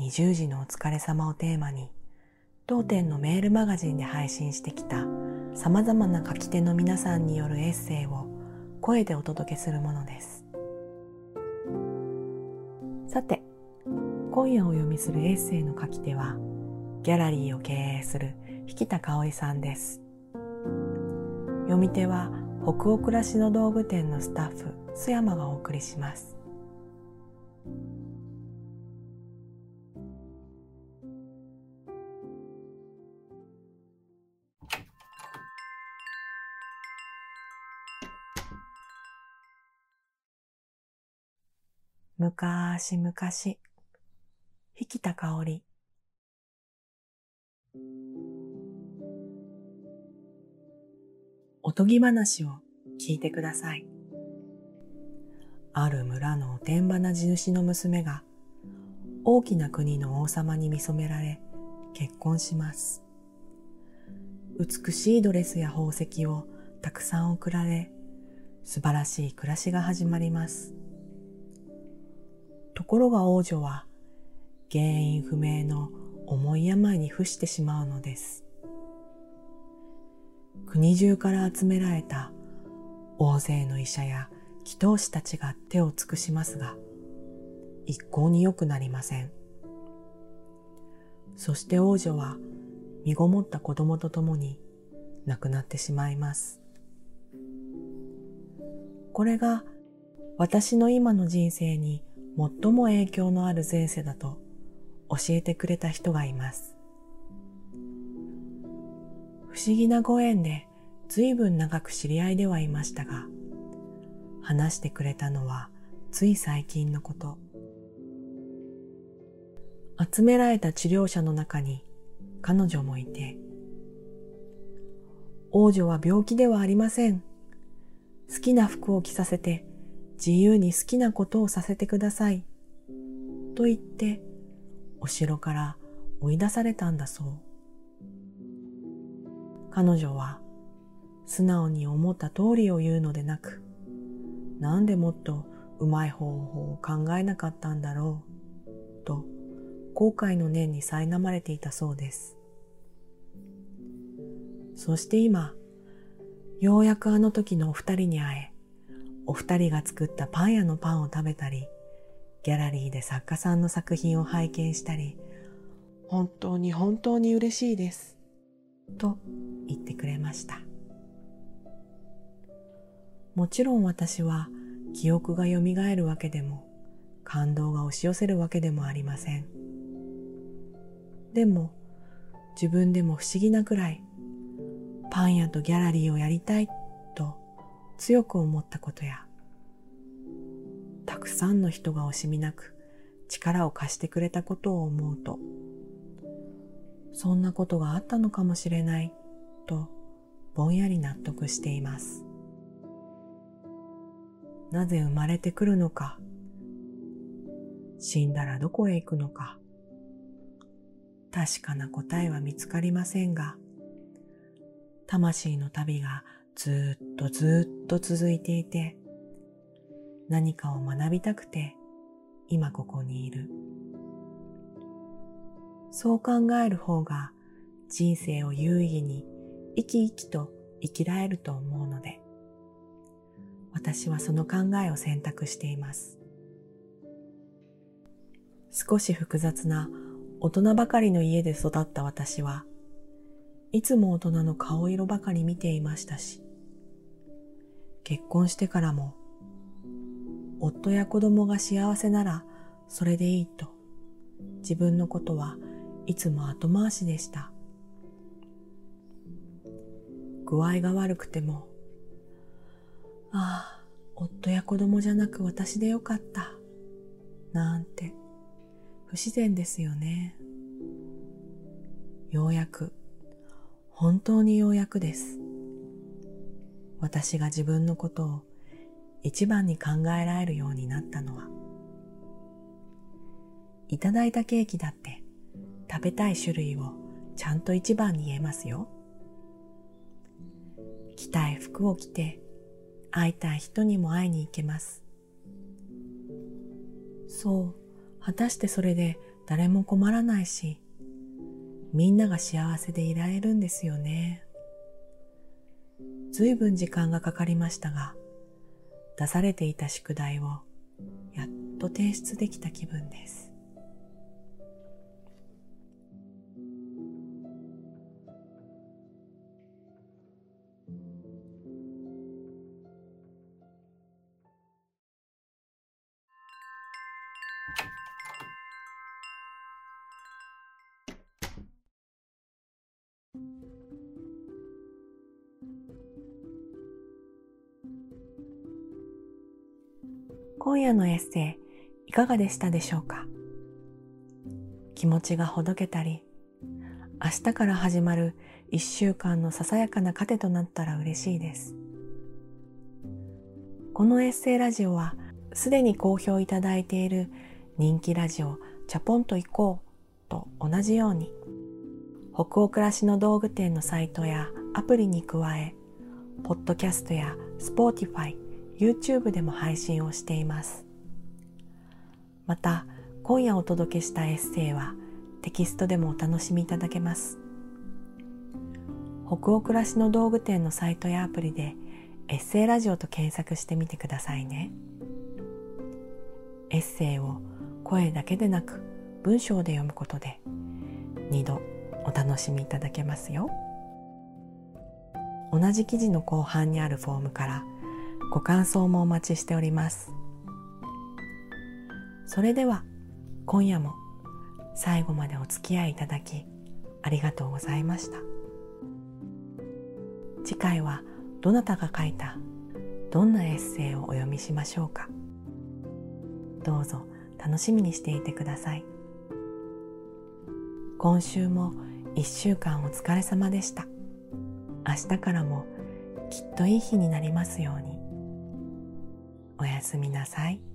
20時のお疲れ様をテーマに当店のメールマガジンで配信してきた様々な書き手の皆さんによるエッセイを声でお届けするものです。さて今夜お読みするエッセイの書き手はギャラリーを経営する引田香織さんです。読み手は北欧暮らしの道具店のスタッフ須山がお送りします。むかしむかし、引田香り。おとぎ話を聞いてください。ある村のおてんばな地主の娘が大きな国の王様に見初められ結婚します。美しいドレスや宝石をたくさん贈られ素晴らしい暮らしが始まります。ところが王女は原因不明の重い病に伏してしまうのです。国中から集められた大勢の医者や祈祷師たちが手を尽くしますが、一向に良くなりません。そして王女は身ごもった子供と共に亡くなってしまいます。これが私の今の人生に最も影響のある前世だと教えてくれた人がいます。不思議なご縁で随分長く知り合いではいましたが、話してくれたのはつい最近のこと。集められた治療者の中に彼女もいて、王女は病気ではありません。好きな服を着させて自由に好きなことをさせてください。と言って、お城から追い出されたんだそう。彼女は素直に思った通りを言うのでなく、なんでもっとうまい方法を考えなかったんだろう、と後悔の念に苛まれていたそうです。そして今、ようやくあの時のお二人に会え、お二人が作ったパン屋のパンを食べたり、ギャラリーで作家さんの作品を拝見したり、本当に本当に嬉しいです。と言ってくれました。もちろん私は記憶が蘇るわけでも感動が押し寄せるわけでもありません。でも自分でも不思議なくらいパン屋とギャラリーをやりたい強く思ったことや、たくさんの人が惜しみなく力を貸してくれたことを思うと、そんなことがあったのかもしれないとぼんやり納得しています。なぜ生まれてくるのか、死んだらどこへ行くのか、確かな答えは見つかりませんが、魂の旅がずっとずっと続いていて、何かを学びたくて今ここにいる。そう考える方が人生を有意義に生き生きと生きられると思うので、私はその考えを選択しています。少し複雑な大人ばかりの家で育った私はいつも大人の顔色ばかり見ていましたし、結婚してからも、夫や子供が幸せならそれでいいと、自分のことはいつも後回しでした。具合が悪くても、ああ、夫や子供じゃなく私でよかった、なんて不自然ですよね。ようやく、本当にようやくです。私が自分のことを一番に考えられるようになったのは、いただいたケーキだって食べたい種類をちゃんと一番に言えますよ。着たい服を着て会いたい人にも会いに行けます。そう、果たしてそれで誰も困らないし、みんなが幸せでいられるんですよね。ずいぶん時間がかかりましたが、出されていた宿題をやっと提出できた気分です。今夜のエッセイいかがでしたでしょうか？気持ちがほどけたり明日から始まる一週間のささやかな糧となったら嬉しいです。このエッセイラジオはすでに好評いただいている人気ラジオチャポンと行こうと同じように北欧暮らしの道具店のサイトやアプリに加えポッドキャストや Spotify YouTube でも配信をしています。また、今夜お届けしたエッセイはテキストでもお楽しみいただけます。北欧暮らしの道具店のサイトやアプリでエッセイラジオと検索してみてくださいね。エッセイを声だけでなく文章で読むことで2度お楽しみいただけますよ。同じ記事の後半にあるフォームからご感想もお待ちしております。それでは今夜も最後までお付き合いいただきありがとうございました。次回はどなたが書いたどんなエッセイをお読みしましょうか。どうぞ楽しみにしていてください。今週も一週間お疲れ様でした。明日からもきっといい日になりますように。おやすみなさい。